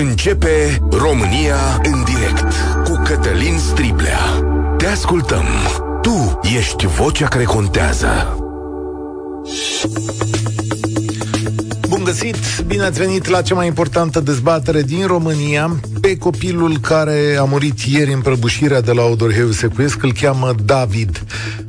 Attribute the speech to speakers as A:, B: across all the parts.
A: Începe România în direct cu Cătălin Striblea. Te ascultăm. Tu ești vocea care contează.
B: Bun găsit! Bine ați venit la cea mai importantă dezbatere din România. Pe copilul care a murit ieri în prăbușirea de la Odorheu Secuiesc îl cheamă David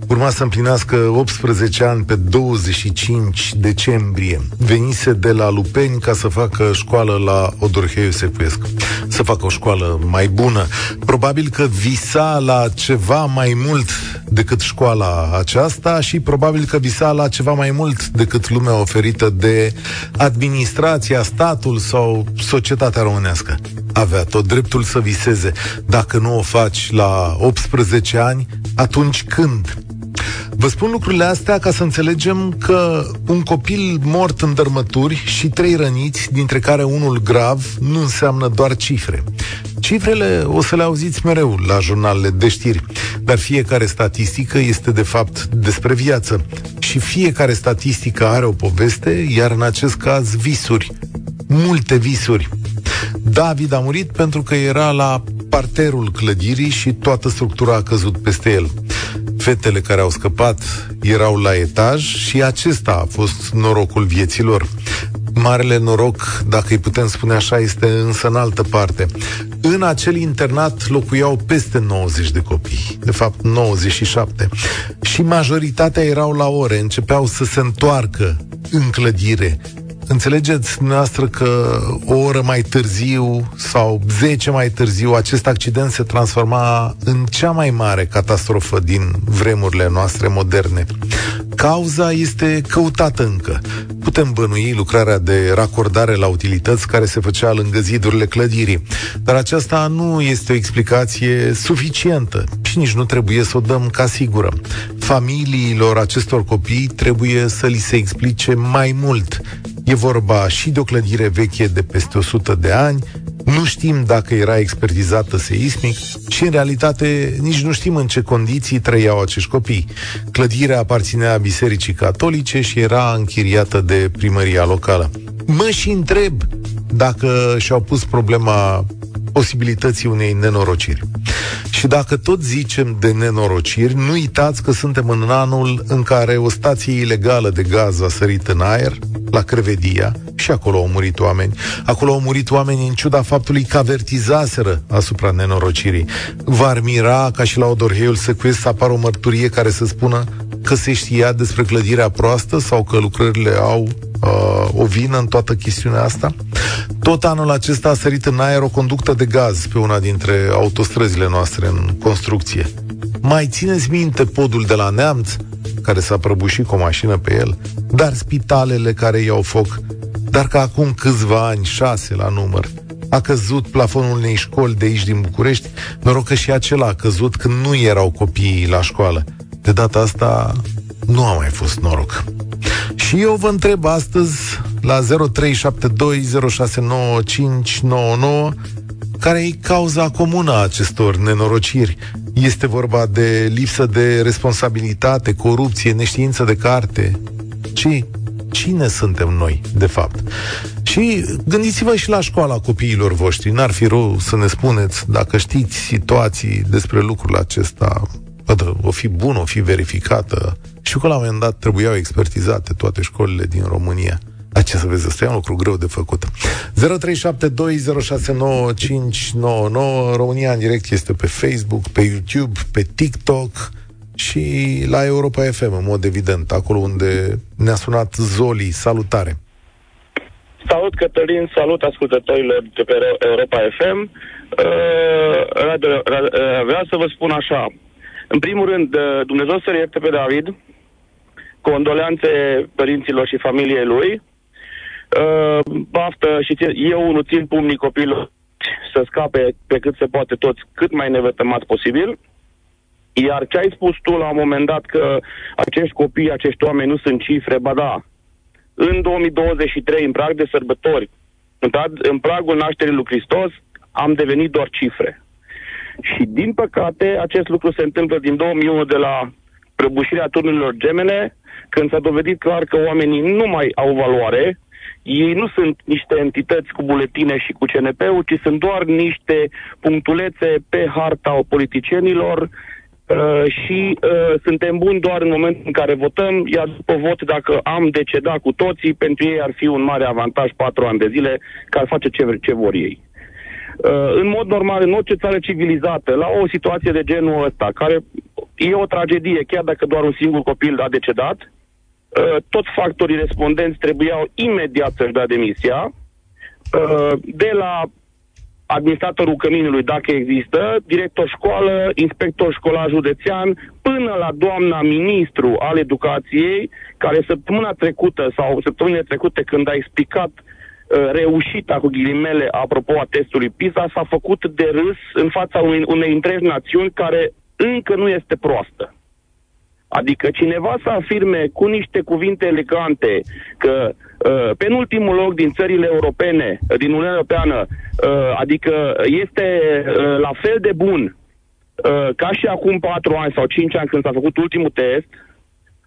B: urma să împlinească 18 ani pe 25 decembrie. Venise de la Lupeni ca să facă școală la Odorheiu Secuiesc. Să facă o școală mai bună. Probabil că visa la ceva mai mult decât școala aceasta și probabil că visa la ceva mai mult decât lumea oferită de administrația, statul sau societatea românească. Avea tot dreptul să viseze. Dacă nu o faci la 18 ani, atunci când? Vă spun lucrurile astea ca să înțelegem că un copil mort în dărmături și trei răniți, dintre care unul grav, nu înseamnă doar cifre. Cifrele o să le auziți mereu la jurnalele de știri, dar fiecare statistică este de fapt despre viață și fiecare statistică are o poveste, iar în acest caz visuri, multe visuri. David a murit pentru că era la parterul clădirii și toată structura a căzut peste el. Fetele care au scăpat erau la etaj și acesta a fost norocul vieților. Marele noroc, dacă îi putem spune așa, este însă în altă parte. În acel internat locuiau peste 90 de copii, de fapt 97, și majoritatea erau la ore, începeau să se întoarcă în clădire, Înțelegeți dumneavoastră că o oră mai târziu sau 10 mai târziu acest accident se transforma în cea mai mare catastrofă din vremurile noastre moderne. Cauza este căutată încă. Putem bănui lucrarea de racordare la utilități care se făcea lângă zidurile clădirii, dar aceasta nu este o explicație suficientă și nici nu trebuie să o dăm ca sigură. Familiilor acestor copii trebuie să li se explice mai mult E vorba și de o clădire veche de peste 100 de ani, nu știm dacă era expertizată seismic și, în realitate, nici nu știm în ce condiții trăiau acești copii. Clădirea aparținea Bisericii Catolice și era închiriată de primăria locală. Mă și întreb dacă și-au pus problema posibilității unei nenorociri. Și dacă tot zicem de nenorociri, nu uitați că suntem în anul în care o stație ilegală de gaz a sărit în aer, la Crevedia, și acolo au murit oameni. Acolo au murit oameni în ciuda faptului că avertizaseră asupra nenorocirii. V-ar mira ca și la Odorheiul Secuiesc să apară o mărturie care să spună că se știa despre clădirea proastă sau că lucrările au uh, o vină în toată chestiunea asta. Tot anul acesta a sărit în aer o conductă de gaz pe una dintre autostrăzile noastre în construcție. Mai țineți minte podul de la Neamț, care s-a prăbușit cu o mașină pe el, dar spitalele care iau foc, dar că acum câțiva ani, șase la număr, a căzut plafonul unei școli de aici din București, noroc că și acela a căzut când nu erau copiii la școală. De data asta nu a mai fost noroc. Și eu vă întreb astăzi la 0372069599 care e cauza comună a acestor nenorociri. Este vorba de lipsă de responsabilitate, corupție, neștiință de carte. Ci cine suntem noi, de fapt? Și gândiți-vă și la școala copiilor voștri. N-ar fi rău să ne spuneți dacă știți situații despre lucrul acesta. O fi bun, o fi verificată. Și că la un moment dat trebuiau expertizate toate școlile din România. A, ce să vezi, ăsta e un lucru greu de făcut. 0372069599 România în direct este pe Facebook, pe YouTube, pe TikTok și la Europa FM, în mod evident, acolo unde ne-a sunat Zoli. Salutare!
C: Salut, Cătălin, salut ascultătorilor de pe Europa FM. Uh, vreau să vă spun așa. În primul rând, uh, Dumnezeu să ierte pe David, condoleanțe părinților și familiei lui. Uh, baftă și țin, eu unul țin pumnii copilul să scape pe cât se poate toți, cât mai nevătămat posibil. Iar ce ai spus tu la un moment dat că acești copii, acești oameni nu sunt cifre, ba da. În 2023, în prag de sărbători, în, prag, în pragul nașterii lui Hristos, am devenit doar cifre. Și din păcate, acest lucru se întâmplă din 2001 de la prăbușirea turnurilor gemene, când s-a dovedit clar că oamenii nu mai au valoare ei nu sunt niște entități cu buletine și cu CNP-ul, ci sunt doar niște punctulețe pe harta politicienilor uh, și uh, suntem buni doar în momentul în care votăm, iar după vot, dacă am decedat cu toții, pentru ei ar fi un mare avantaj patru ani de zile, că ar face ce, ce vor ei. Uh, în mod normal, în orice țară civilizată, la o situație de genul ăsta, care e o tragedie, chiar dacă doar un singur copil a decedat, uh, toți factorii respondenți trebuiau imediat să-și dea demisia, uh, de la administratorul căminului, dacă există, director școală, inspector școlar județean, până la doamna ministru al educației, care săptămâna trecută sau săptămâna trecute când a explicat uh, Uh, reușita, cu ghilimele, apropo a testului PISA, s-a făcut de râs în fața unei, unei întregi națiuni care încă nu este proastă. Adică cineva să afirme cu niște cuvinte elegante că uh, penultimul loc din țările europene, uh, din Uniunea Europeană, uh, adică este uh, la fel de bun uh, ca și acum patru ani sau cinci ani când s-a făcut ultimul test,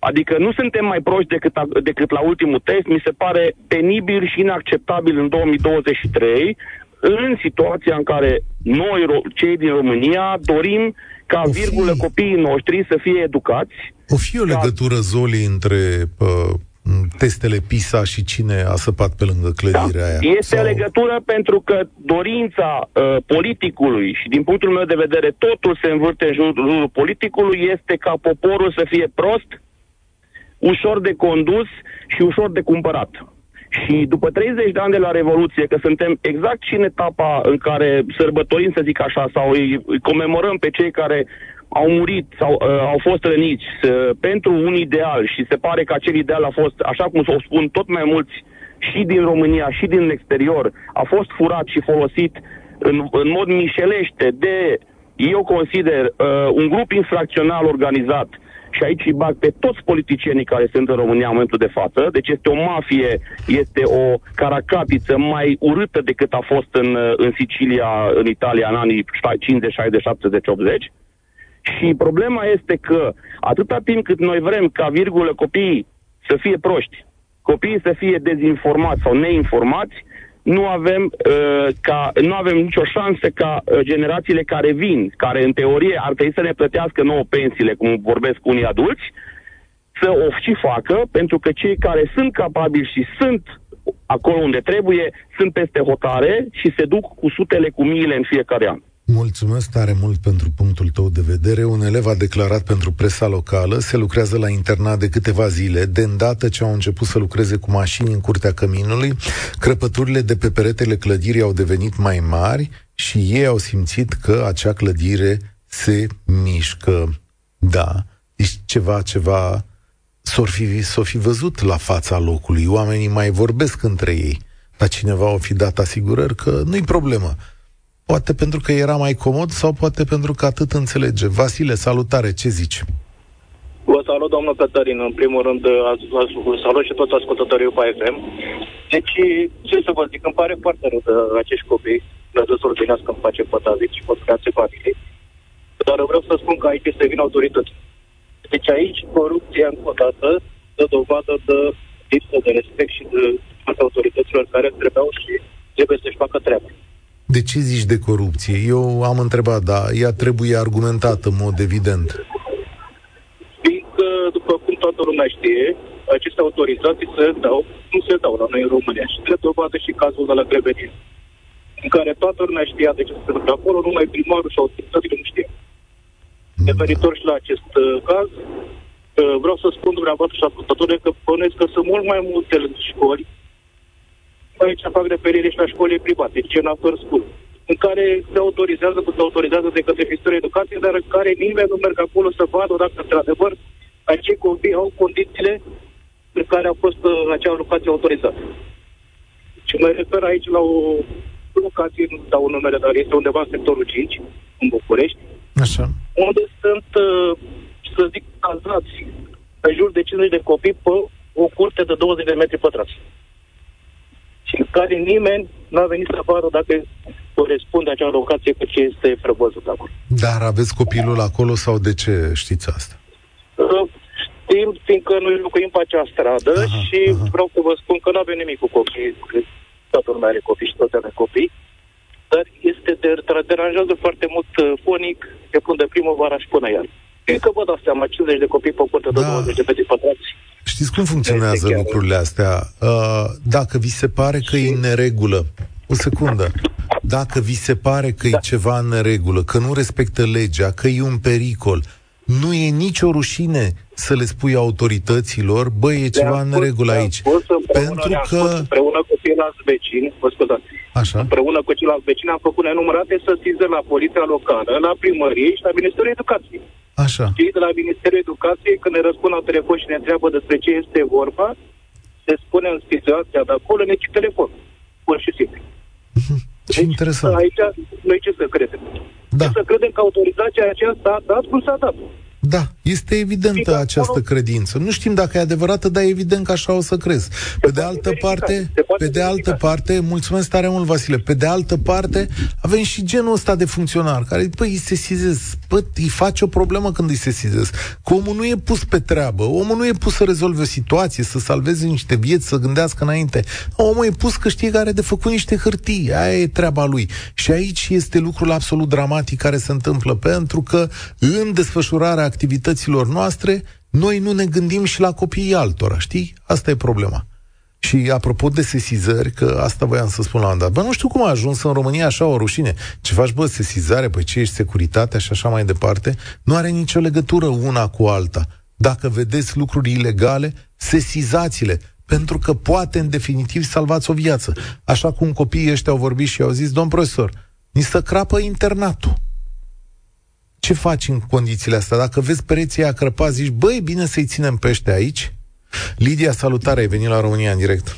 C: Adică nu suntem mai proști decât, a, decât la ultimul test, mi se pare penibil și inacceptabil în 2023, în situația în care noi, cei din România, dorim ca, o fi... virgulă, copiii noștri să fie educați.
B: O fi o legătură, ca... Zoli, între uh, testele PISA și cine a săpat pe lângă clădirea da. aia?
C: Este sau... legătură pentru că dorința uh, politicului și din punctul meu de vedere totul se învârte în jurul, jurul politicului este ca poporul să fie prost, ușor de condus și ușor de cumpărat. Și după 30 de ani de la Revoluție, că suntem exact și în etapa în care sărbătorim, să zic așa, sau îi, îi comemorăm pe cei care au murit sau uh, au fost răniți uh, pentru un ideal și se pare că acel ideal a fost, așa cum o spun tot mai mulți și din România și din exterior, a fost furat și folosit în, în mod mișelește de, eu consider, uh, un grup infracțional organizat și aici îi bag pe toți politicienii care sunt în România în momentul de față. Deci este o mafie, este o caracatiță mai urâtă decât a fost în, în Sicilia, în Italia, în anii 50, 60, 70, 80. Și problema este că atâta timp cât noi vrem ca virgulă copiii să fie proști, copiii să fie dezinformați sau neinformați, nu avem, uh, ca, nu avem nicio șansă ca uh, generațiile care vin, care în teorie ar trebui să ne plătească nouă pensiile, cum vorbesc unii adulți, să o și facă, pentru că cei care sunt capabili și sunt acolo unde trebuie, sunt peste hotare și se duc cu sutele, cu miile în fiecare an.
B: Mulțumesc tare mult pentru punctul tău de vedere. Un elev a declarat pentru presa locală, se lucrează la internat de câteva zile, de îndată ce au început să lucreze cu mașini în curtea căminului, crăpăturile de pe peretele clădirii au devenit mai mari și ei au simțit că acea clădire se mișcă. Da, deci ceva, ceva s-or fi, s-o fi văzut la fața locului. Oamenii mai vorbesc între ei. Dar cineva o fi dat asigurări că nu-i problemă Poate pentru că era mai comod sau poate pentru că atât înțelege. Vasile, salutare, ce zici?
D: Vă salut, domnul Cătărin. În primul rând, salut și toți ascultătorii UPA FM. Deci, ce să vă zic, îmi pare foarte rău de acești copii, Dumnezeu să ordinească în face pătavici și pătrați familii. Dar vreau să spun că aici este vin autorități. Deci aici corupția încă o dată dă dovadă de lipsă de respect și de autorităților care trebuiau și trebuie să-și facă treaba.
B: De ce zici de corupție? Eu am întrebat, dar ea trebuie argumentată în mod evident.
D: Fiindcă, după cum toată lumea știe, aceste autorizații se dau, nu se dau la noi în România. Și de dovadă și cazul de la Grevenin, în care toată lumea știa de ce se întâmplă acolo, numai primarul și autoritățile nu știa. Mm. Referitor și la acest uh, caz, uh, vreau să spun dumneavoastră și ascultătorii că bănuiesc că sunt mult mai multe școli aici fac referire și la școlile private, gen after school, în care se autorizează, se autorizează de către Ministerul Educației, dar în care nimeni nu merg acolo să vadă dacă, într-adevăr, acei copii au condițiile în care a fost uh, acea locație autorizată. Și mă refer aici la o locație, nu dau numele, dar este undeva în sectorul 5, în București,
B: Așa.
D: unde sunt, uh, să zic, cazați în jur de 50 de copii pe o curte de 20 de metri pătrați și în care nimeni n-a venit să vadă dacă corespunde acea locație cu ce este prevăzut acolo.
B: Dar aveți copilul acolo sau de ce știți asta?
D: Uh, locuim, fiindcă noi locuim pe acea stradă aha, și aha. vreau să vă spun că nu avem nimic cu copii, că toată lumea are copii și toți avem copii, dar este de, deranjează foarte mult uh, fonic, de până de primăvara și până iar. Cred că vă dați seama, 50 de copii pe curte de da. 20 de metri pătrați.
B: Știți cum funcționează lucrurile astea? Uh, dacă vi se pare că și... e în neregulă, o secundă. Dacă vi se pare că da. e ceva în neregulă, că nu respectă legea, că e un pericol, nu e nicio rușine să le spui autorităților, băi, e ceva în regulă aici. Pentru că...
D: Împreună cu ceilalți vecini, vă scuzați,
B: Așa.
D: împreună cu ceilalți vecini am făcut nenumărate sesizări la poliția locală, la primărie și la Ministerul Educației.
B: Așa.
D: Cei de la Ministerul Educației, când ne răspund la telefon și ne întreabă despre ce este vorba, se spune în situația de acolo, ne telefon. Pur și simplu.
B: Ce deci, interesant.
D: Aici, noi ce să credem? Da. Ce să credem că autorizația aceasta a dat cum s-a dat.
B: Da, este evidentă această credință. Nu știm dacă e adevărată, dar e evident că așa o să crezi. Pe de altă parte, pe de altă parte, mulțumesc tare mult, Vasile, pe de altă parte, avem și genul ăsta de funcționar, care, păi, îi sesizez, păi, îi face o problemă când îi sesizez. Că omul nu e pus pe treabă, omul nu e pus să rezolve o situație, să salveze niște vieți, să gândească înainte. Omul e pus că știe că are de făcut niște hârtii, aia e treaba lui. Și aici este lucrul absolut dramatic care se întâmplă, pentru că în desfășurarea activităților noastre, noi nu ne gândim și la copiii altora, știi? Asta e problema. Și apropo de sesizări, că asta voiam să spun la un dat, bă, nu știu cum a ajuns în România așa o rușine. Ce faci, bă, sesizare, păi ce ești securitate și așa mai departe, nu are nicio legătură una cu alta. Dacă vedeți lucruri ilegale, sesizați-le, pentru că poate în definitiv salvați o viață. Așa cum copiii ăștia au vorbit și au zis, domn profesor, ni să crapă internatul. Ce faci în condițiile astea? Dacă vezi pereții aia crăpați, zici, băi, bine să-i ținem pe ăștia aici? Lidia, salutare, ai venit la România în direct.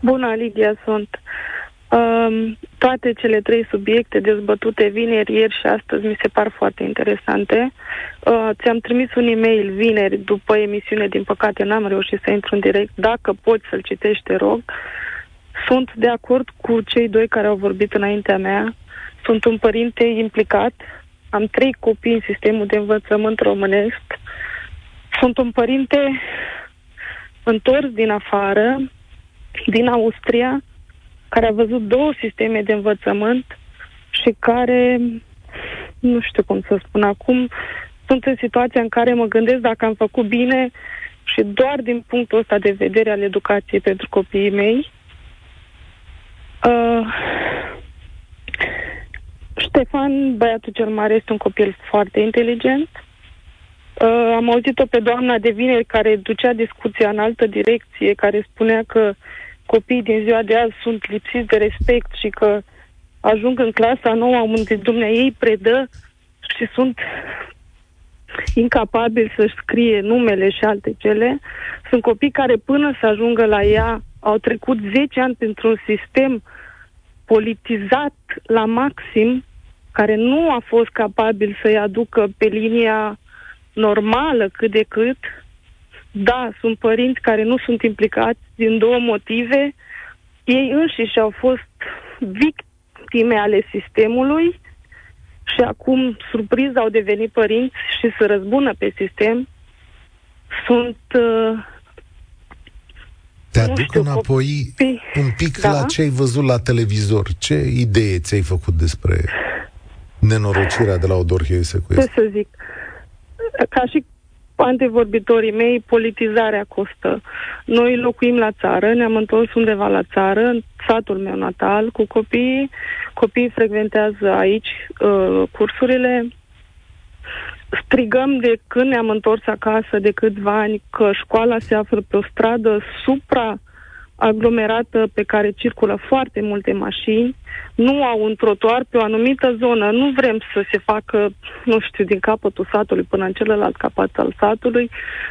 E: Bună, Lidia, sunt. Um, toate cele trei subiecte dezbătute vineri, ieri și astăzi mi se par foarte interesante. Uh, ți-am trimis un e-mail vineri după emisiune, din păcate n-am reușit să intru în direct. Dacă poți să-l citești, te rog. Sunt de acord cu cei doi care au vorbit înaintea mea. Sunt un părinte implicat am trei copii în sistemul de învățământ românesc. Sunt un părinte întors din afară, din Austria, care a văzut două sisteme de învățământ și care, nu știu cum să spun acum, sunt în situația în care mă gândesc dacă am făcut bine și doar din punctul ăsta de vedere al educației pentru copiii mei. Uh, Ștefan, băiatul cel mare, este un copil foarte inteligent. Uh, am auzit-o pe doamna de vineri care ducea discuția în altă direcție, care spunea că copiii din ziua de azi sunt lipsiți de respect și că ajung în clasa nouă unde ei predă și sunt incapabili să-și scrie numele și alte cele. Sunt copii care până să ajungă la ea au trecut 10 ani printr-un sistem politizat la maxim care nu a fost capabil să-i aducă pe linia normală cât de cât. Da, sunt părinți care nu sunt implicați din două motive. Ei înșiși au fost victime ale sistemului și acum, surpriz, au devenit părinți și să răzbună pe sistem. Sunt uh,
B: te aduc știu, înapoi copii. un pic da? la ce ai văzut la televizor. Ce idee ți-ai făcut despre nenorocirea de la Odor Hioescu?
E: Ce să zic? Ca și antevorbitorii mei, politizarea costă. Noi locuim la țară, ne-am întors undeva la țară, în satul meu natal, cu copiii. Copiii frecventează aici uh, cursurile. Strigăm de când ne-am întors acasă de câțiva ani că școala se află pe o stradă supra aglomerată pe care circulă foarte multe mașini, nu au un trotuar pe o anumită zonă. Nu vrem să se facă, nu știu, din capătul satului până în celălalt capăt al satului.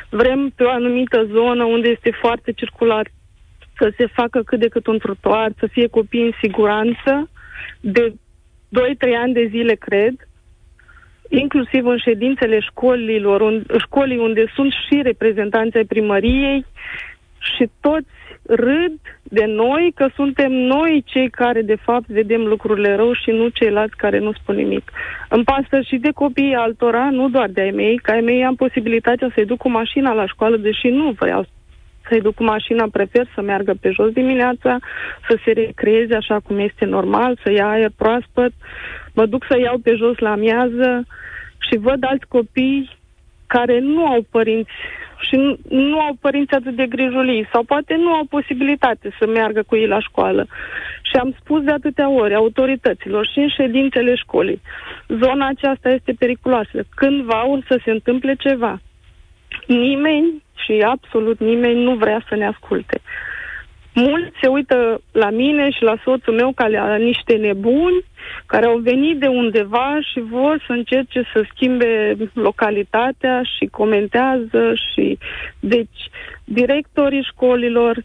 E: Vrem pe o anumită zonă unde este foarte circulat să se facă cât de cât un trotuar, să fie copii în siguranță. De 2-3 ani de zile, cred, inclusiv în ședințele școlilor, un, școlii unde sunt și reprezentanții primăriei și toți râd de noi că suntem noi cei care de fapt vedem lucrurile rău și nu ceilalți care nu spun nimic. Îmi pasă și de copiii altora, nu doar de ai mei, că ai mei am posibilitatea să-i duc cu mașina la școală, deși nu vreau să-i duc cu mașina, prefer să meargă pe jos dimineața, să se recreeze așa cum este normal, să ia aer proaspăt, mă duc să iau pe jos la amiază și văd alți copii care nu au părinți și nu, nu au părinți atât de grijuliți sau poate nu au posibilitate să meargă cu ei la școală. Și am spus de atâtea ori autorităților și în ședințele școlii, zona aceasta este periculoasă. Cândva o să se întâmple ceva. Nimeni și absolut nimeni nu vrea să ne asculte. Mulți se uită la mine și la soțul meu ca la niște nebuni care au venit de undeva și vor să încerce să schimbe localitatea și comentează și deci directorii școlilor,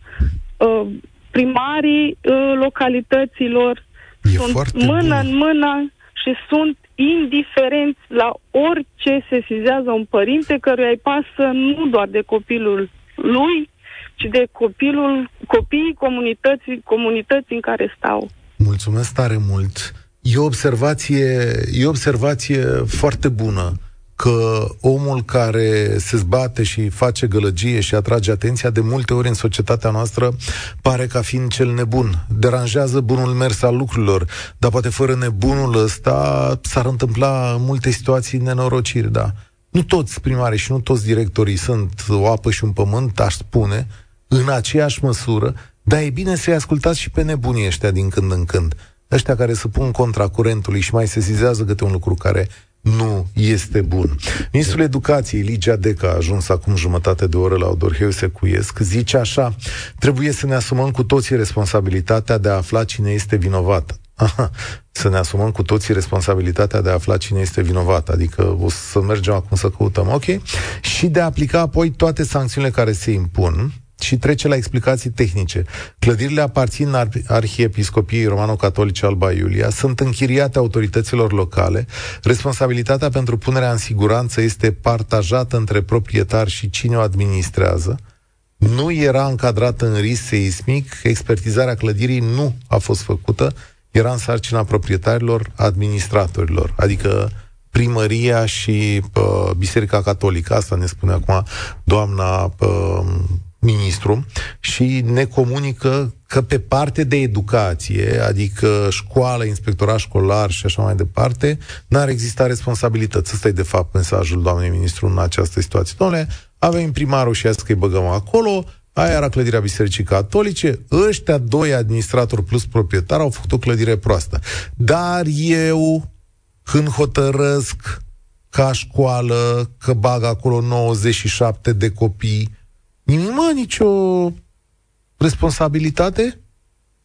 E: uh, primarii uh, localităților
B: E
E: sunt mână
B: bun.
E: în mână și sunt indiferenți la orice sesizează un părinte căruia îi pasă nu doar de copilul lui, ci de copilul, copiii comunității, comunității în care stau.
B: Mulțumesc tare mult. E o observație, e o observație foarte bună că omul care se zbate și face gălăgie și atrage atenția, de multe ori în societatea noastră pare ca fiind cel nebun. Deranjează bunul mers al lucrurilor, dar poate fără nebunul ăsta s-ar întâmpla în multe situații nenorociri, da. Nu toți primarii și nu toți directorii sunt o apă și un pământ, aș spune, în aceeași măsură, dar e bine să-i ascultați și pe nebunii ăștia din când în când. Ăștia care se pun contra curentului și mai sesizează câte un lucru care nu este bun. Ministrul Educației, Ligia Deca, a ajuns acum jumătate de oră la Odorheu Secuiesc, zice așa, trebuie să ne asumăm cu toții responsabilitatea de a afla cine este vinovat. Aha, să ne asumăm cu toții responsabilitatea de a afla cine este vinovat, adică o să mergem acum să căutăm, ok? Și de a aplica apoi toate sancțiunile care se impun, și trece la explicații tehnice. Clădirile aparțin ar- Arhiepiscopiei Romano-Catolice Alba Iulia, sunt închiriate autorităților locale, responsabilitatea pentru punerea în siguranță este partajată între proprietari și cine o administrează, nu era încadrată în risc seismic, expertizarea clădirii nu a fost făcută, era în sarcina proprietarilor, administratorilor, adică primăria și uh, Biserica Catolică. Asta ne spune acum doamna uh, ministru și ne comunică că pe parte de educație, adică școală, inspectorat școlar și așa mai departe, n-ar exista responsabilități. Ăsta e de fapt mesajul doamnei ministru în această situație. Domnule, avem primarul și că îi băgăm acolo, aia era clădirea Bisericii Catolice, ăștia doi administratori plus proprietari au făcut o clădire proastă. Dar eu, când hotărăsc ca școală că bag acolo 97 de copii, Nimic, mă, nicio responsabilitate?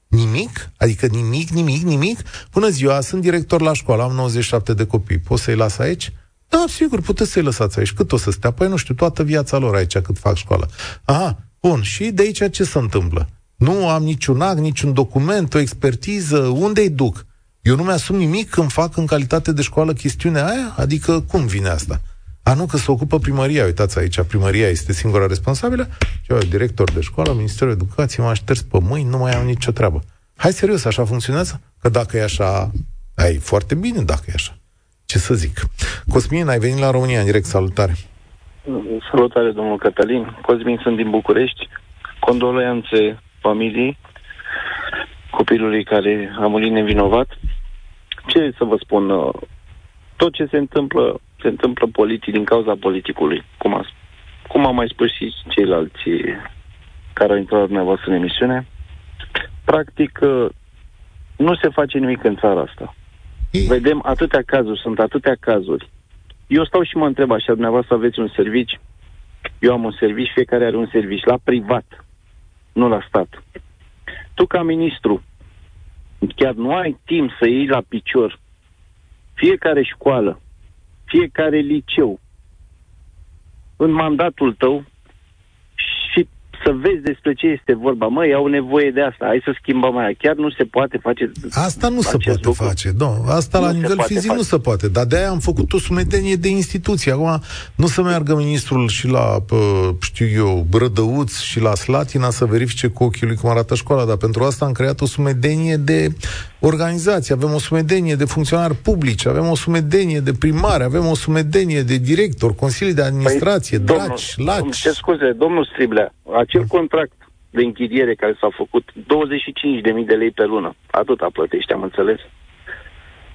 B: Nimic? Adică nimic, nimic, nimic? Bună ziua, sunt director la școală, am 97 de copii. Poți să-i las aici? Da, sigur, puteți să-i lăsați aici. Cât o să stea? Păi nu știu, toată viața lor aici cât fac școală. Aha, bun. Și de aici ce se întâmplă? Nu am niciun act, niciun document, o expertiză, unde-i duc? Eu nu mi-asum nimic când fac în calitate de școală chestiunea aia? Adică cum vine asta? A, nu, că se ocupă primăria. Uitați aici, primăria este singura responsabilă. Eu, director de școală, Ministerul Educației, m-a șters pe mâini, nu mai am nicio treabă. Hai serios, așa funcționează? Că dacă e așa, ai foarte bine dacă e așa. Ce să zic? Cosmin, ai venit la România în direct, salutare.
F: Salutare, domnul Cătălin. Cosmin, sunt din București. Condoleanțe familiei copilului care a murit nevinovat. Ce să vă spun? Tot ce se întâmplă se întâmplă politic din cauza politicului, cum a, cum a mai spus și ceilalți care au intrat dumneavoastră în emisiune. Practic, uh, nu se face nimic în țara asta. Vedem atâtea cazuri, sunt atâtea cazuri. Eu stau și mă întreb așa, dumneavoastră aveți un servici, eu am un serviciu, fiecare are un serviciu, la privat, nu la stat. Tu ca ministru, chiar nu ai timp să iei la picior fiecare școală, fiecare liceu în mandatul tău și să vezi despre ce este vorba. Măi, au nevoie de asta, hai să schimbăm aia. Chiar nu se poate face
B: Asta nu se poate lucru. face, nu. Asta nu la nivel fizic face. nu se poate. Dar de-aia am făcut o sumedenie de instituții. Acum nu să meargă ministrul și la, știu eu, Brădăuț și la Slatina să verifice cu ochii lui cum arată școala, dar pentru asta am creat o sumedenie de organizații, avem o sumedenie de funcționari publici, avem o sumedenie de primari, avem o sumedenie de director, consilii de administrație, păi, draci, domnul, laci.
F: Ce scuze, domnul Striblea, acel contract de închiriere care s-a făcut, 25.000 de lei pe lună, atâta plătește, am înțeles,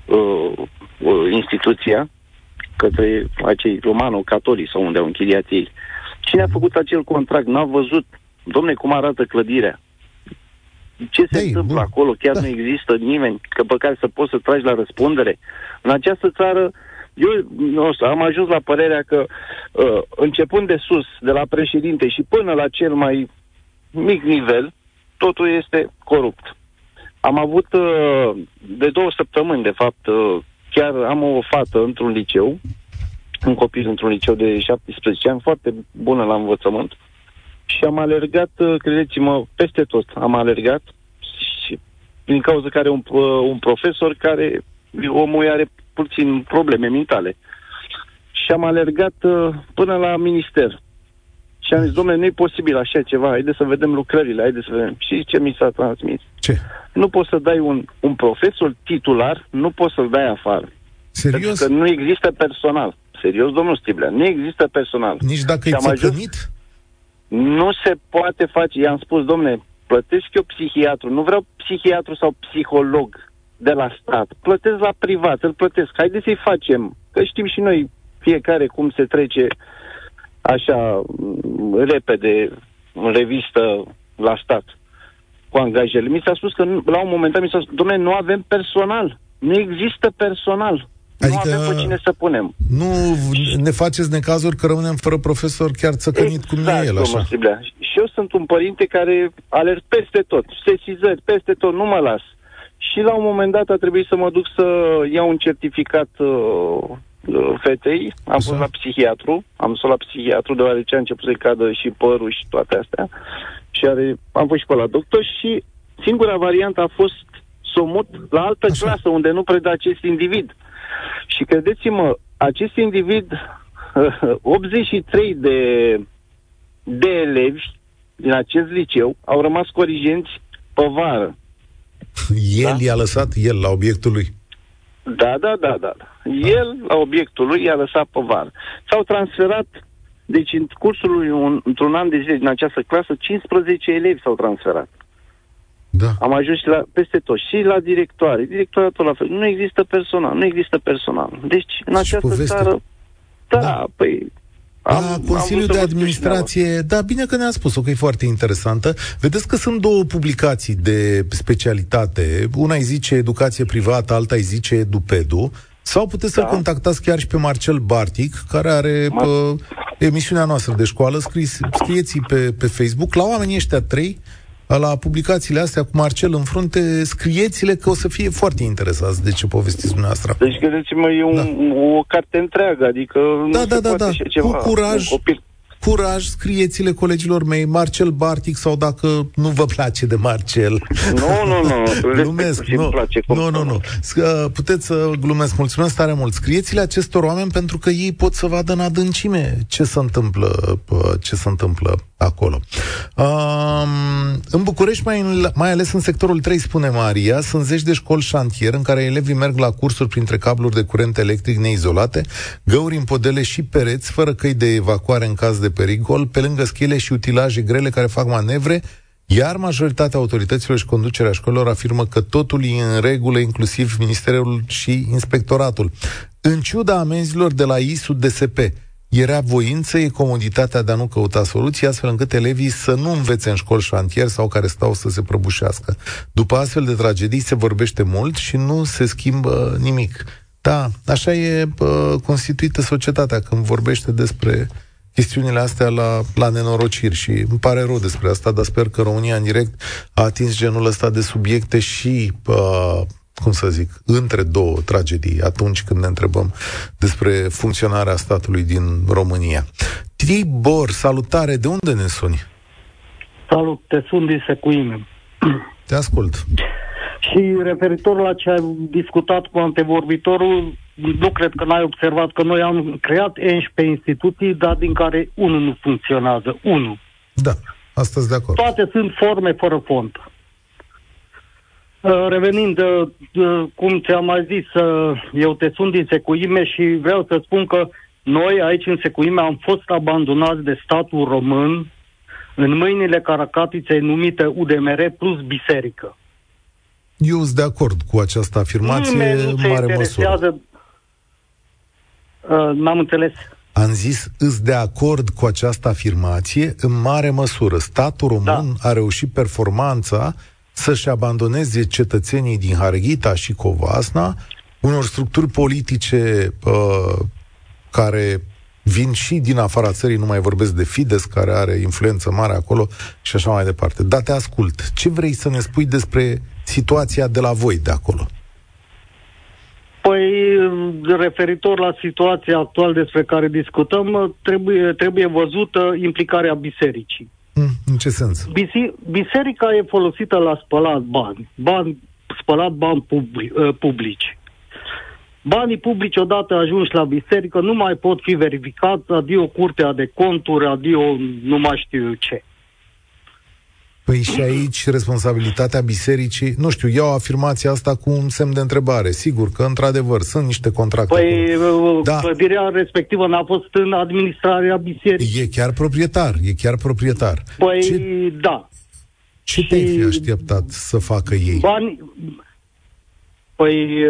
F: uh, uh, instituția către acei romano-catolici sau unde au închiriat ei. Cine a făcut acel contract? N-a văzut, domne, cum arată clădirea ce se Ei, întâmplă bun. acolo, chiar da. nu există nimeni că pe care să poți să tragi la răspundere. În această țară, eu nu știu, am ajuns la părerea că, uh, începând de sus, de la președinte și până la cel mai mic nivel, totul este corupt. Am avut uh, de două săptămâni, de fapt, uh, chiar am o fată într-un liceu, un copil într-un liceu de 17 ani, foarte bună la învățământ, și am alergat, uh, credeți-mă, peste tot. Am alergat și din cauza care un, uh, un profesor care omul are puțin probleme mentale. Și am alergat uh, până la minister. Și am zis, domnule, nu e posibil așa ceva, haide să vedem lucrările, haide să vedem. Și ce mi s-a transmis?
B: Ce?
F: Nu poți să dai un, un profesor titular, nu poți să-l dai afară.
B: Serios?
F: Pentru că nu există personal. Serios, domnul Stiblea, nu există personal.
B: Nici dacă e țăcănit?
F: Nu se poate face. I-am spus, domne, plătesc eu psihiatru. Nu vreau psihiatru sau psiholog de la stat. Plătesc la privat, îl plătesc. Haideți să-i facem. Că știm și noi fiecare cum se trece așa repede în revistă la stat cu angajele. Mi s-a spus că la un moment dat mi s-a spus, domne, nu avem personal. Nu există personal. Adică nu avem pe cine să punem.
B: Nu ne faceți necazuri că rămânem fără profesor chiar țăcănit exact, cum e el, așa.
F: Siblea. Și eu sunt un părinte care alerg peste tot, sesizări, peste tot, nu mă las. Și la un moment dat a trebuit să mă duc să iau un certificat uh, uh fetei, am fost la psihiatru, am fost la psihiatru deoarece a început să-i cadă și părul și toate astea. Și are, am fost și pe la doctor și singura variantă a fost să o mut la altă Așa. clasă unde nu preda acest individ. Și credeți-mă, acest individ, 83 de, de elevi din acest liceu au rămas corigenți pe vară.
B: El da? i-a lăsat, el, la obiectul lui.
F: Da, da, da, da. El, la obiectul lui, i-a lăsat pe vară. S-au transferat, deci în cursul lui, un, într-un an de zile din această clasă, 15 elevi s-au transferat.
B: Da.
F: Am ajuns și la, peste tot, și la directoare. Directoratul la fel. Nu există personal, nu există personal. Deci, în această poveste. țară, da, da. păi,
B: am, la Consiliul de Administrație, da, bine că ne-a spus-o, că e foarte interesantă. Vedeți că sunt două publicații de specialitate. Una îi zice educație privată, alta îi zice edupedu. Sau puteți da. să-l contactați chiar și pe Marcel Bartic, care are Mar- pă, emisiunea noastră de școală. Scris, scrieți pe, pe Facebook. La oamenii ăștia trei la publicațiile astea cu Marcel în frunte, scrieți-le că o să fie foarte interesați de ce povestiți dumneavoastră.
F: Deci, credeți-mă, e un, da. o carte întreagă, adică
B: da, nu da, se da, poate da. ceva. Cu curaj, un copil curaj, scrieți-le colegilor mei, Marcel Bartic sau dacă nu vă place de Marcel.
F: Nu, nu, nu.
B: glumesc, nu,
F: place,
B: nu, nu, nu. Puteți să glumesc, mulțumesc tare mult. Scrieți-le acestor oameni pentru că ei pot să vadă în adâncime ce se întâmplă, ce se întâmplă acolo. Um, în București, mai, mai ales în sectorul 3, spune Maria, sunt zeci de școli șantier în care elevii merg la cursuri printre cabluri de curent electric neizolate, găuri în podele și pereți, fără căi de evacuare în caz de pericol, pe lângă schele și utilaje grele care fac manevre, iar majoritatea autorităților și conducerea școlilor afirmă că totul e în regulă, inclusiv Ministerul și Inspectoratul. În ciuda amenzilor de la ISU DSP, era voință, e comoditatea de a nu căuta soluții, astfel încât elevii să nu învețe în școli șantier sau care stau să se prăbușească. După astfel de tragedii se vorbește mult și nu se schimbă nimic. Da, așa e uh, constituită societatea când vorbește despre chestiunile astea la, la nenorociri și îmi pare rău despre asta, dar sper că România în direct a atins genul ăsta de subiecte și uh, cum să zic, între două tragedii, atunci când ne întrebăm despre funcționarea statului din România. Tibor, salutare, de unde ne suni?
G: Salut, te sunt din Secuime.
B: Te ascult.
G: Și referitor la ce ai discutat cu antevorbitorul, nu cred că n-ai observat că noi am creat 11 instituții, dar din care unul nu funcționează. Unul.
B: Da, asta de acord.
G: Toate sunt forme fără fond. Uh, revenind, cum ți-am mai zis, uh, eu te sunt din Secuime și vreau să spun că noi aici în Secuime am fost abandonați de statul român în mâinile caracatiței numite UDMR plus biserică.
B: Eu sunt de acord cu această afirmație în mare măsură.
G: Uh, n-am înțeles.
B: Am zis, îs de acord cu această afirmație în mare măsură. Statul român da. a reușit performanța să-și abandoneze cetățenii din Harghita și Covasna unor structuri politice uh, care vin și din afara țării, nu mai vorbesc de Fides, care are influență mare acolo și așa mai departe. Dar te ascult. Ce vrei să ne spui despre situația de la voi de acolo?
G: Păi, referitor la situația actuală despre care discutăm, trebuie, trebuie văzută implicarea bisericii.
B: Mm, în ce sens?
G: Bisi- biserica e folosită la spălat bani, bani spălat bani publici. Banii publici odată ajungi la biserică nu mai pot fi verificați, adio curtea de conturi, adio nu mai știu ce.
B: Păi și aici responsabilitatea bisericii, nu știu, iau afirmația asta cu un semn de întrebare. Sigur că, într-adevăr, sunt niște contracte.
G: Păi, acolo. da. clădirea respectivă n-a fost în administrarea bisericii.
B: E chiar proprietar, e chiar proprietar.
G: Păi, ce, da.
B: Ce și te-ai fi așteptat să facă ei?
G: Bani, Păi,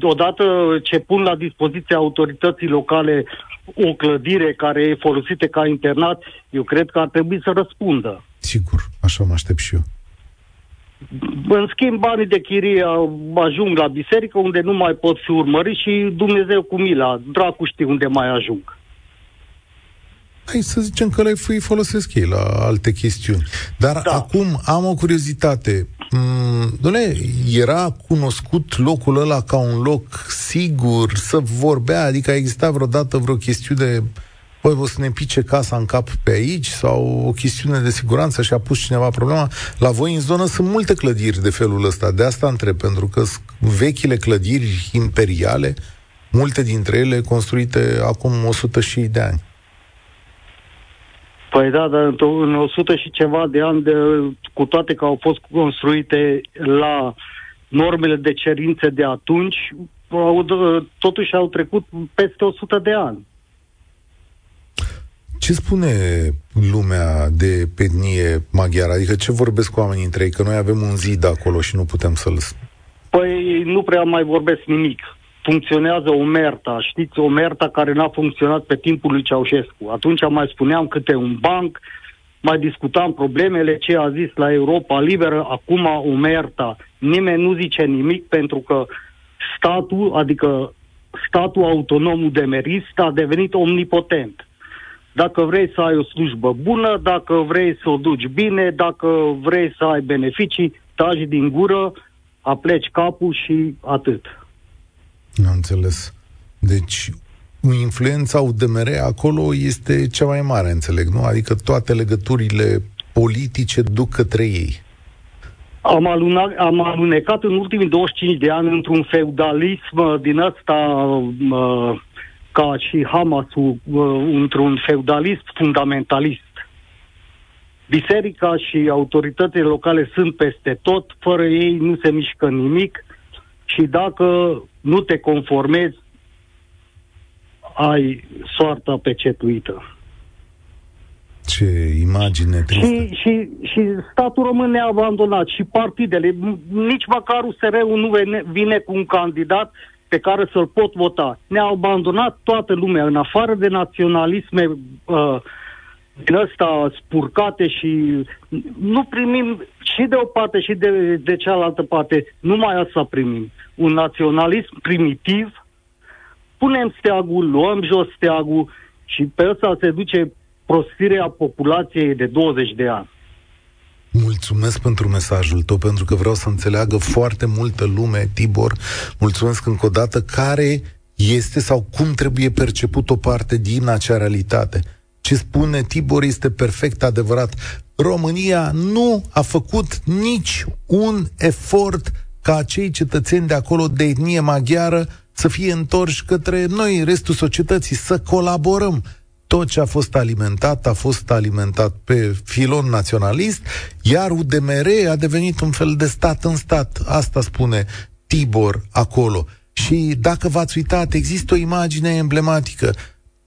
G: odată ce pun la dispoziția autorității locale o clădire care e folosită ca internat, eu cred că ar trebui să răspundă.
B: Sigur, așa mă aștept și eu.
G: În schimb, banii de chirie ajung la biserică unde nu mai pot fi urmăriți și Dumnezeu cu mila, dracu știu unde mai ajung
B: hai să zicem că le îi folosesc ei la alte chestiuni. Dar da. acum am o curiozitate. Mm, Doamne, era cunoscut locul ăla ca un loc sigur să vorbea? Adică a existat vreodată vreo chestiune Păi o să ne pice casa în cap pe aici sau o chestiune de siguranță și a pus cineva problema. La voi în zonă sunt multe clădiri de felul ăsta. De asta întreb, pentru că vechile clădiri imperiale, multe dintre ele construite acum 100 și de ani.
G: Păi da, dar în 100 și ceva de ani, de, cu toate că au fost construite la normele de cerințe de atunci, au, totuși au trecut peste 100 de ani.
B: Ce spune lumea de etnie maghiară? Adică ce vorbesc cu oamenii între ei? Că noi avem un zid acolo și nu putem să-l...
G: Păi nu prea mai vorbesc nimic funcționează omerta, știți, omerta care n-a funcționat pe timpul lui Ceaușescu. Atunci mai spuneam câte un banc, mai discutam problemele, ce a zis la Europa Liberă, acum omerta. Nimeni nu zice nimic pentru că statul, adică statul autonom demerist a devenit omnipotent. Dacă vrei să ai o slujbă bună, dacă vrei să o duci bine, dacă vrei să ai beneficii, taci din gură, apleci capul și atât.
B: Am înțeles. Deci, influența UDMR acolo este cea mai mare, înțeleg, nu? Adică toate legăturile politice duc către ei.
G: Am, aluna, am alunecat în ultimii 25 de ani într-un feudalism din ăsta uh, ca și Hamasul, uh, într-un feudalism fundamentalist. Biserica și autoritățile locale sunt peste tot, fără ei nu se mișcă nimic și dacă nu te conformezi, ai soarta pecetuită.
B: Ce imagine tristă.
G: Și, și, și statul român ne-a abandonat și partidele. Nici măcar USR-ul nu vine, vine cu un candidat pe care să-l pot vota. Ne-a abandonat toată lumea, în afară de naționalisme uh, din ăsta spurcate și nu primim și de o parte și de, de cealaltă parte, numai asta primim. Un naționalism primitiv, punem steagul, luăm jos steagul și pe ăsta se duce prostirea populației de 20 de ani.
B: Mulțumesc pentru mesajul tău, pentru că vreau să înțeleagă foarte multă lume, Tibor. Mulțumesc încă o dată care este sau cum trebuie perceput o parte din acea realitate ce spune Tibor este perfect adevărat. România nu a făcut nici un efort ca acei cetățeni de acolo de etnie maghiară să fie întorși către noi, restul societății, să colaborăm. Tot ce a fost alimentat a fost alimentat pe filon naționalist, iar UDMR a devenit un fel de stat în stat. Asta spune Tibor acolo. Și dacă v-ați uitat, există o imagine emblematică.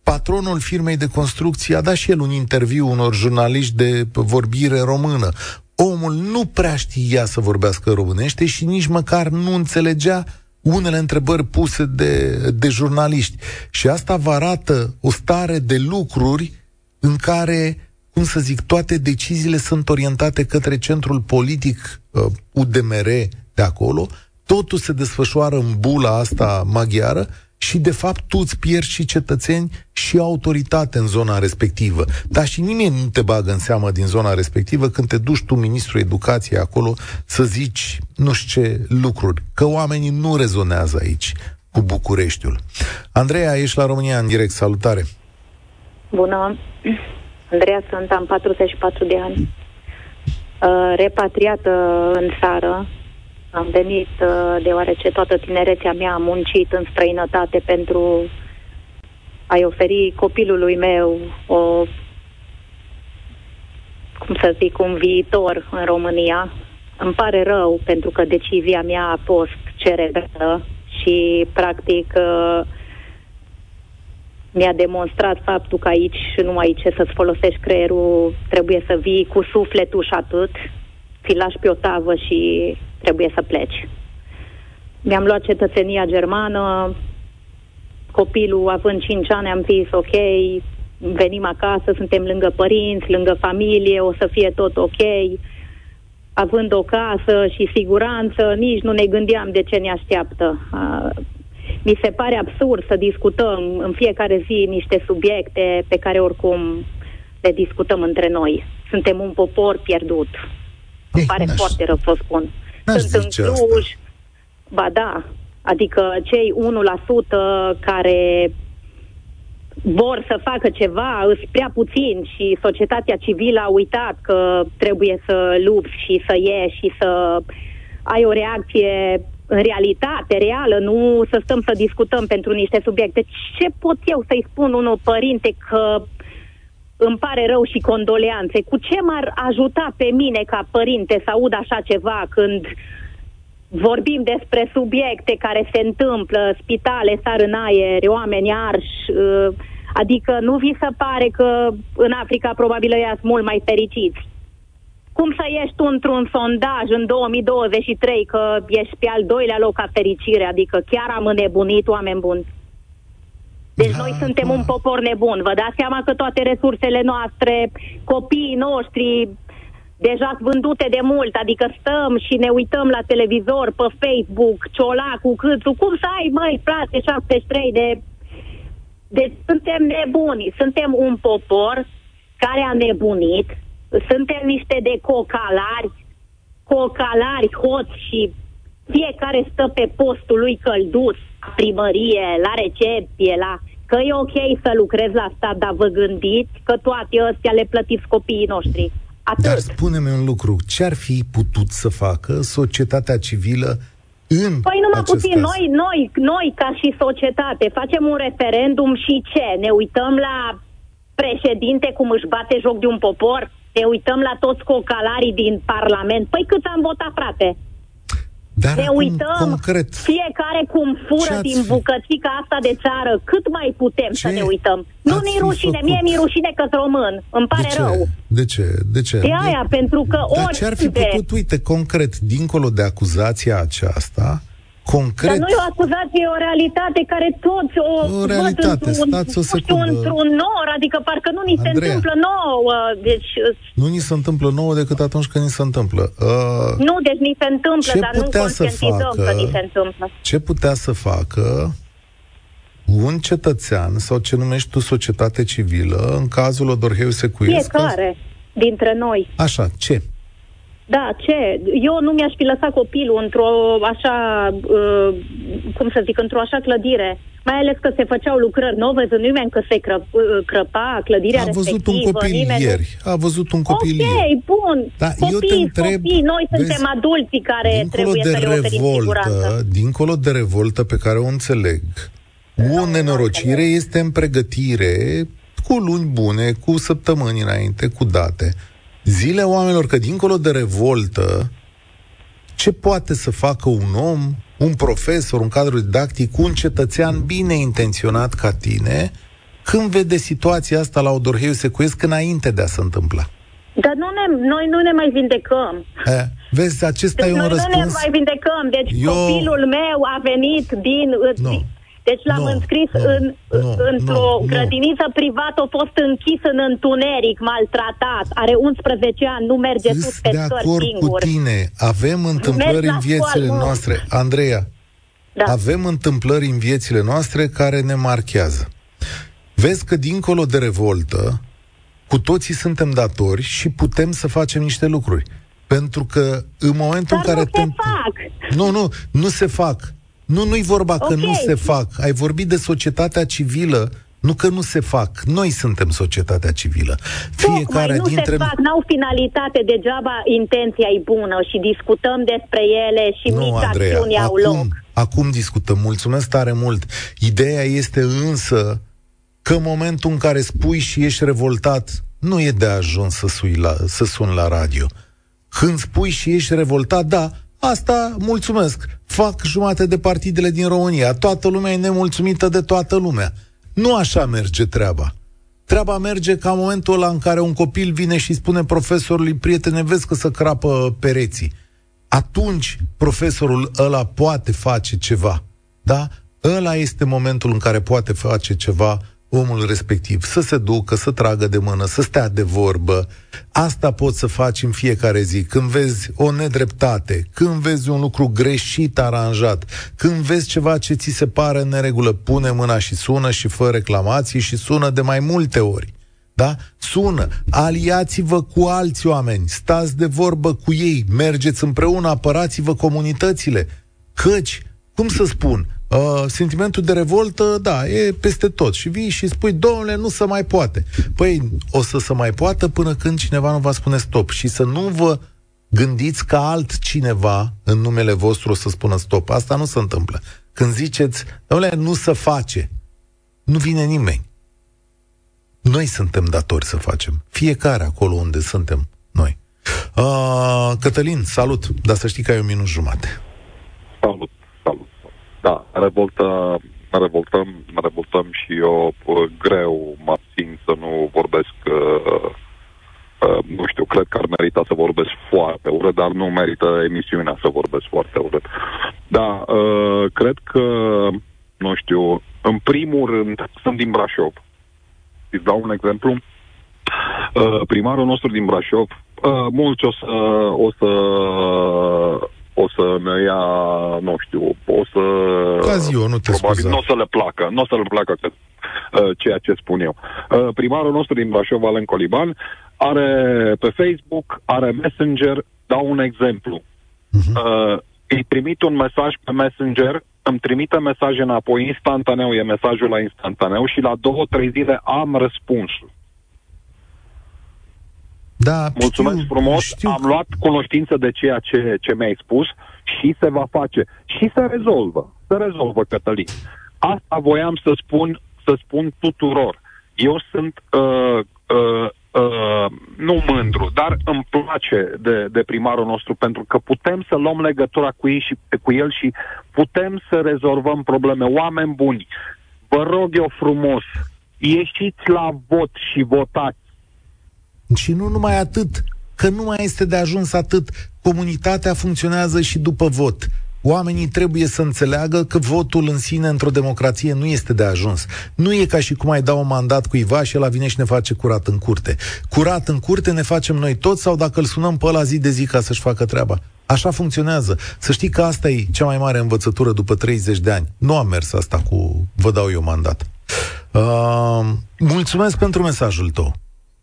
B: Patronul firmei de construcție a dat și el un interviu unor jurnaliști de vorbire română. Omul nu prea știa să vorbească românește și nici măcar nu înțelegea unele întrebări puse de, de jurnaliști. Și asta vă arată o stare de lucruri în care, cum să zic, toate deciziile sunt orientate către centrul politic uh, UDMR de acolo, totul se desfășoară în bula asta maghiară și, de fapt, tu îți pierzi și cetățeni și autoritate în zona respectivă. Dar și nimeni nu te bagă în seamă din zona respectivă când te duci tu, ministrul educației, acolo să zici nu știu ce lucruri, că oamenii nu rezonează aici cu Bucureștiul. Andreea, ești la România în direct, salutare!
H: Bună! Andreea sunt, am 44 de ani. Uh, repatriată în țară, am venit uh, deoarece toată tinerețea mea am muncit în străinătate pentru a-i oferi copilului meu o, cum să zic, un viitor în România. Îmi pare rău pentru că decizia mea a fost cerebrală și, practic, uh, mi-a demonstrat faptul că aici nu ai ce să-ți folosești creierul, trebuie să vii cu sufletul și atât, ți lași pe o tavă și trebuie să pleci. Mi-am luat cetățenia germană, copilul având 5 ani am zis ok, venim acasă, suntem lângă părinți, lângă familie, o să fie tot ok. Având o casă și siguranță, nici nu ne gândeam de ce ne așteaptă. Mi se pare absurd să discutăm în fiecare zi niște subiecte pe care oricum le discutăm între noi. Suntem un popor pierdut. Îmi pare foarte rău să spun. Sunt în Cluj, ba da, adică cei 1% care vor să facă ceva, îți prea puțin și societatea civilă a uitat că trebuie să lupți și să ieși și să ai o reacție în realitate, reală, nu să stăm să discutăm pentru niște subiecte. Ce pot eu să-i spun unui părinte că îmi pare rău și condoleanțe. Cu ce m-ar ajuta pe mine ca părinte să aud așa ceva când vorbim despre subiecte care se întâmplă, spitale sar în aer, oameni arși, uh, adică nu vi se pare că în Africa probabil ăia sunt mult mai fericiți. Cum să ieși tu într-un sondaj în 2023 că ești pe al doilea loc ca fericire, adică chiar am înnebunit oameni buni. Deci da, noi suntem da. un popor nebun. Vă dați seama că toate resursele noastre, copiii noștri, deja vândute de mult, adică stăm și ne uităm la televizor, pe Facebook, ciolacul, câțu, cum să ai, măi, frate, 73 de... Deci suntem nebuni, suntem un popor care a nebunit, suntem niște de cocalari, cocalari, hoți și fiecare stă pe postul lui căldus, la primărie, la recepție, la... Că e ok să lucrezi la stat, dar vă gândiți că toate astea le plătiți copiii noștri. Atât.
B: Dar spune-mi un lucru, ce ar fi putut să facă societatea civilă în
H: Păi numai puțin, caz? noi, noi, noi ca și societate facem un referendum și ce? Ne uităm la președinte cum își bate joc de un popor? Ne uităm la toți cocalarii din Parlament? Păi cât am votat, frate?
B: Dar
H: ne uităm
B: concret,
H: fiecare cum fură din bucățica asta de țară, cât mai putem ce să ne uităm. Nu mi rușine, făcut? mie mi rușine că român, îmi pare
B: de ce?
H: rău.
B: De ce? De ce?
H: De aia, de... pentru că
B: Dar ce ar fi putut, uite, concret, dincolo de acuzația aceasta, concret... Dar
H: nu e o acuzație, e o realitate care toți o,
B: o realitate,
H: văd într-un,
B: stați o secundă.
H: Știu, într-un nor, adică parcă nu ni Andreea, se întâmplă nouă. Deci...
B: Nu ni se întâmplă nouă decât atunci când ni se întâmplă. Uh,
H: nu, deci ni se întâmplă, dar nu conștientizăm facă, că ni se întâmplă.
B: Ce putea să facă un cetățean sau ce numești tu societate civilă în cazul Odorheu Secuiesc?
H: Fiecare dintre noi.
B: Așa, ce?
H: Da, ce? Eu nu mi-aș fi lăsat copilul într-o așa, uh, cum să zic, într-o așa clădire. Mai ales că se făceau lucrări, nu văzut nimeni că se cră, uh, crăpa clădirea
B: A văzut
H: respectivă.
B: un copil
H: nimeni
B: ieri. A văzut un copil
H: ok,
B: ieri.
H: bun.
B: Da,
H: copii,
B: eu te întreb,
H: copii, noi
B: vezi,
H: suntem adulții care
B: dincolo
H: trebuie
B: de
H: să le oferim siguranță.
B: revoltă, dincolo de revoltă pe care o înțeleg, o nenorocire este în pregătire cu luni bune, cu săptămâni înainte, cu date. Zile oamenilor că dincolo de revoltă, ce poate să facă un om, un profesor, un cadru didactic, un cetățean bine intenționat ca tine, când vede situația asta la Odorheiu Secuiesc înainte de a se întâmpla?
H: Dar nu ne, noi nu ne mai vindecăm.
B: E, vezi, acesta
H: Deci
B: e un
H: noi nu ne
B: răspuns.
H: mai vindecăm. Deci
B: Eu-
H: copilul meu a venit din...
B: Nu.
H: Deci l-am
B: Nu,
H: înscris
B: nu,
H: în,
B: nu,
H: într-o
B: nu, nu.
H: grădiniță privată, a fost închis în întuneric, maltratat, are 11 ani, nu merge sus
B: Sunt
H: pe
B: de
H: scări
B: acord
H: singur.
B: cu tine. Avem întâmplări
H: Mergi la
B: în viețile
H: școală, mă.
B: noastre. Andreea,
H: Da.
B: avem întâmplări în viețile noastre care ne marchează. Vezi că dincolo de revoltă, cu toții suntem datori și putem să facem niște lucruri. Pentru că în momentul
H: Dar
B: în care
H: nu se
B: te...
H: fac.
B: Nu, nu, nu se fac. Nu, nu-i vorba că
H: Ok.
B: nu se fac. Ai vorbit de societatea civilă, nu că nu se fac. Noi suntem societatea civilă. Fiecare
H: Tocmai, nu
B: dintre
H: se fac, n-au finalitate, degeaba intenția e bună și discutăm despre ele și
B: Nu,
H: mici
B: Andreea,
H: acțiuni au
B: acum,
H: loc.
B: acum discutăm. Mulțumesc tare mult. Ideea este însă că în momentul în care spui și ești revoltat, nu e de ajuns să, sui la, să suni la radio. Când spui și ești revoltat, da, asta mulțumesc. Fac jumate de partidele din România. Toată lumea e nemulțumită de toată lumea. Nu așa merge treaba. Treaba merge ca în momentul ăla în care un copil vine și spune profesorului, prietene, vezi că să crapă pereții atunci profesorul ăla poate face ceva. Da? Ăla este momentul în care poate face ceva omul respectiv. Să se ducă, să tragă de mână, să stea de vorbă. Asta poți să faci în fiecare zi. Când vezi o nedreptate, când vezi un lucru greșit aranjat, când vezi ceva ce ți se pare în neregulă, pune mâna și sună și fă reclamații și sună de mai multe ori. Da? Sună, aliați-vă cu alți oameni, stați de vorbă cu ei, mergeți împreună, apărați-vă comunitățile. Căci, cum să spun, uh, sentimentul de revoltă, da, e peste tot. Și vii și spui, domnule, nu se mai poate. Păi, o să se mai poată până când cineva nu va spune stop. Și să nu vă gândiți ca altcineva în numele vostru o să spună stop. Asta nu se întâmplă. Când ziceți, domnule, nu se face, nu vine nimeni. Noi suntem datori să facem. Fiecare acolo unde suntem noi. Uh, Cătălin, salut, dar să știi că ai un minut jumate.
I: Salut, salut. Da, revoltă, mă revoltăm, mă revoltăm și eu uh, greu mă abțin să nu vorbesc, uh, uh, nu știu, cred că ar merita să vorbesc foarte urât, dar nu merită emisiunea să vorbesc foarte urât. Da, uh, cred că, nu știu, în primul rând, sunt din Brașov. Îți dau un exemplu. Uh, primarul nostru din Brașov, uh, mulți o să, o să o să ne ia, nu știu, o să...
B: Ca zi eu, nu te
I: probabil
B: scuza.
I: nu o să le placă, nu o să le placă că, uh, ceea ce spun eu. Uh, primarul nostru din Brașov, Alen Coliban, are pe Facebook, are Messenger, dau un exemplu. Uh, îi trimit un mesaj pe Messenger, îmi trimite mesaj înapoi instantaneu, e mesajul la instantaneu și la două, trei zile am răspunsul.
B: Da,
I: Mulțumesc
B: știu,
I: frumos,
B: Știu.
I: am luat cunoștință de ceea ce, ce mi-ai spus și se va face. Și se rezolvă. Se rezolvă, Cătălin. Asta voiam să spun, să spun tuturor. Eu sunt uh, uh, uh, nu mândru, dar îmi place de, de primarul nostru pentru că putem să luăm legătura cu, ei și, cu el și putem să rezolvăm probleme. Oameni buni, vă rog eu frumos, ieșiți la vot și votați.
B: Și nu numai atât, că nu mai este de ajuns atât. Comunitatea funcționează și după vot. Oamenii trebuie să înțeleagă că votul în sine într-o democrație nu este de ajuns. Nu e ca și cum ai da un mandat cuiva și el vine și ne face curat în curte. Curat în curte ne facem noi toți sau dacă îl sunăm pe ăla zi de zi ca să-și facă treaba. Așa funcționează. Să știi că asta e cea mai mare învățătură după 30 de ani. Nu am mers asta cu vă dau eu mandat. Uh, mulțumesc pentru mesajul tău.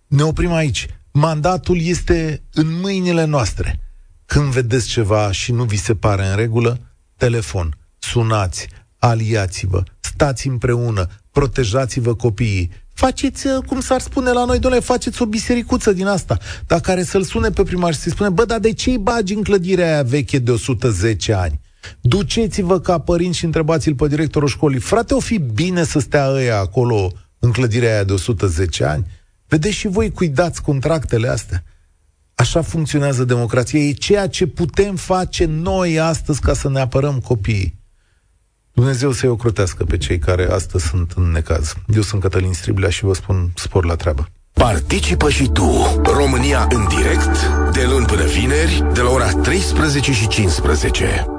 B: Ne oprim aici. Mandatul este în mâinile noastre. Când vedeți ceva și nu vi se pare în regulă, telefon, sunați, aliați-vă, stați împreună, protejați-vă copiii. Faceți, uh, cum s-ar spune la noi, doamne, faceți o bisericuță din asta, dar care să-l sune pe primar și să-i spune, bă, dar de ce îi bagi în clădirea aia veche de 110 ani? Duceți-vă ca părinți și întrebați-l pe directorul școlii, frate, o fi bine să stea ăia acolo în clădirea aia de 110 ani? Vedeți și voi cuidați contractele astea. Așa funcționează democrația. E ceea ce putem face noi astăzi ca să ne apărăm copiii. Dumnezeu să-i ocrotească pe cei care astăzi sunt în necaz. Eu sunt Cătălin Striblea și vă spun spor la treabă.
A: Participă și tu, România în direct, de luni până vineri, de la ora 13 și 15.